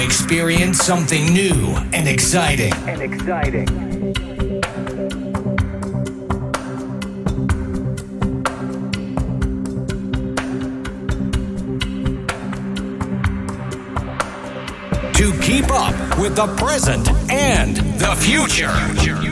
experience something new and exciting. And exciting. to keep up with the present and the future.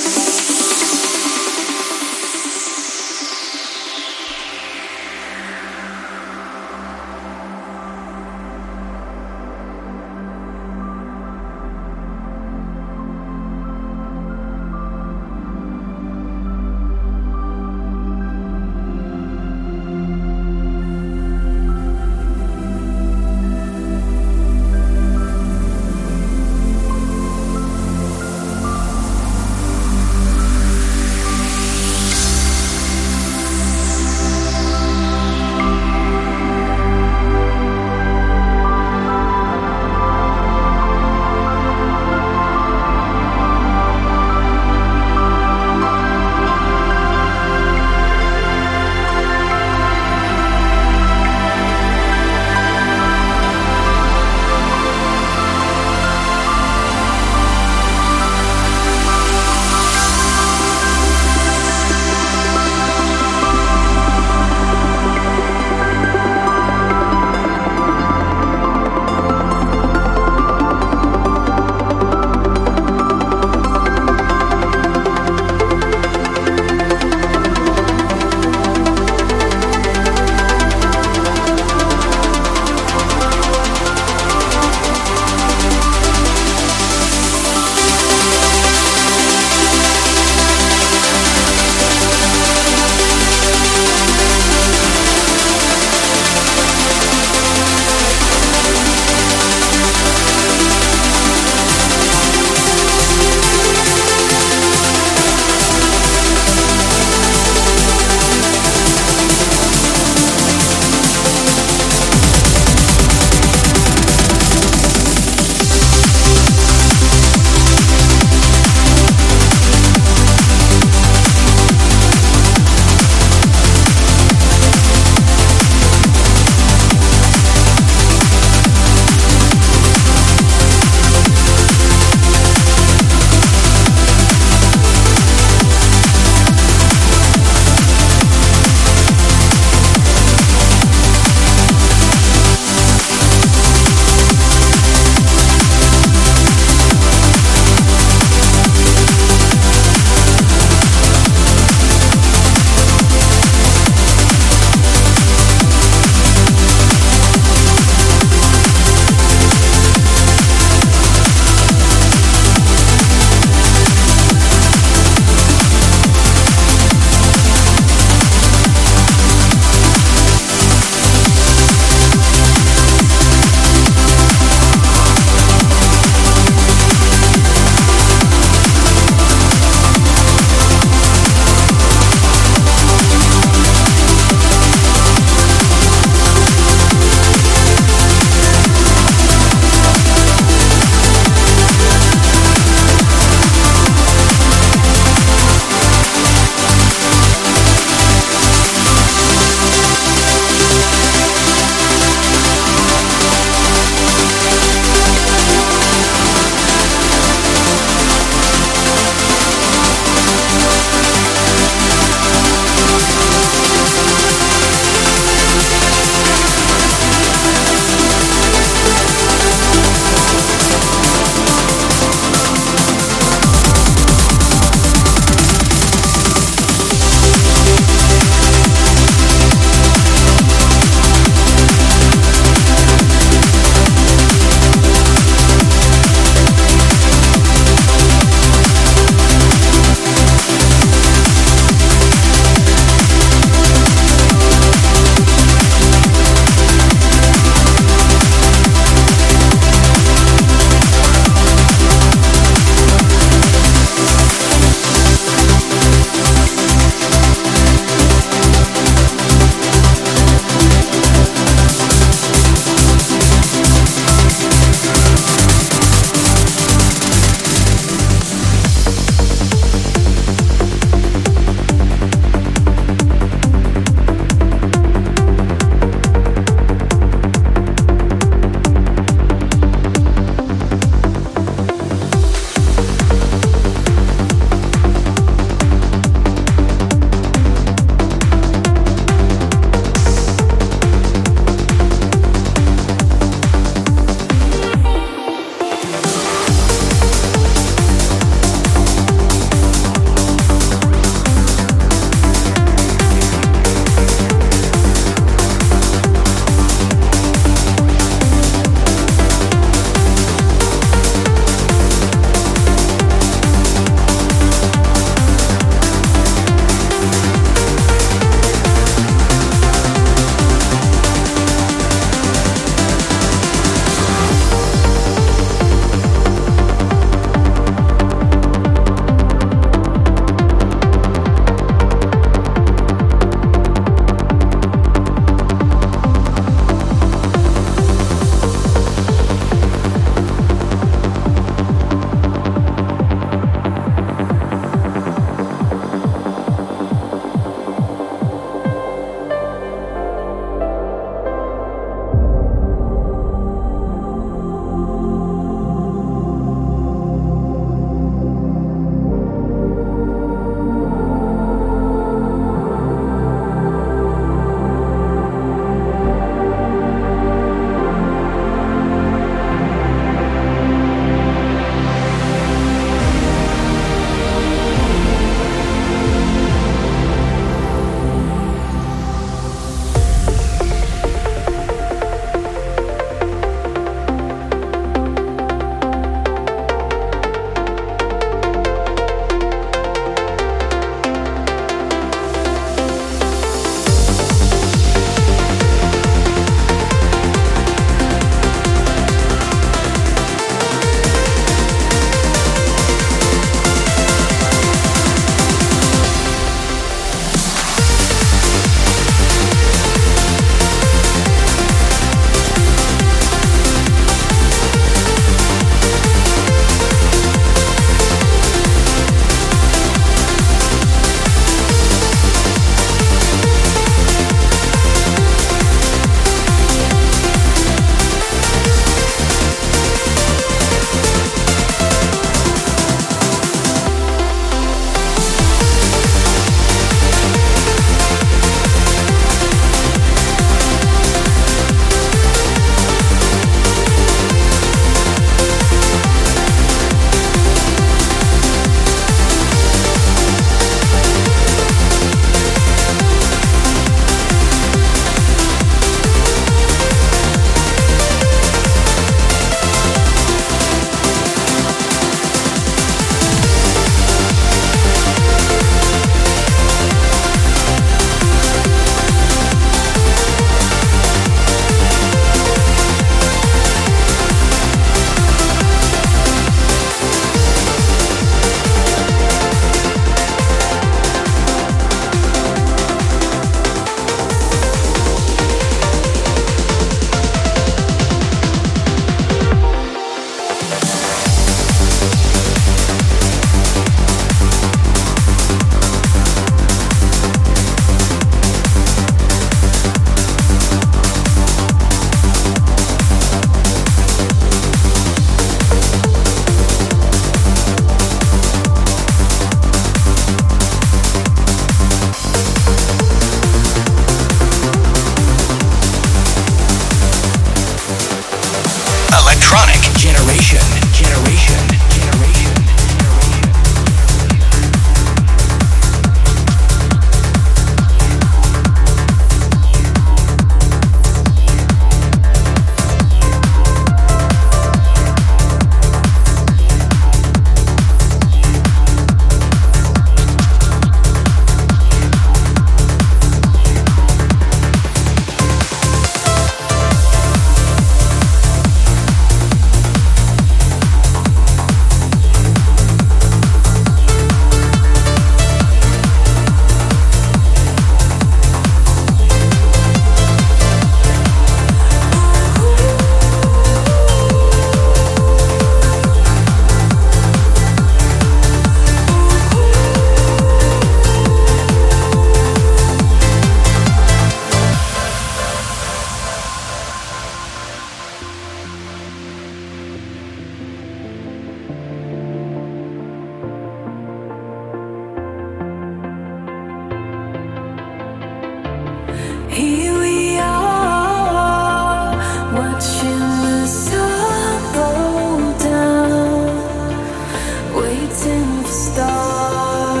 waiting for stars.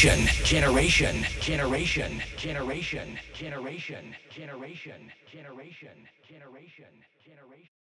Generation, generation, generation, generation, generation, generation, generation, generation, generation.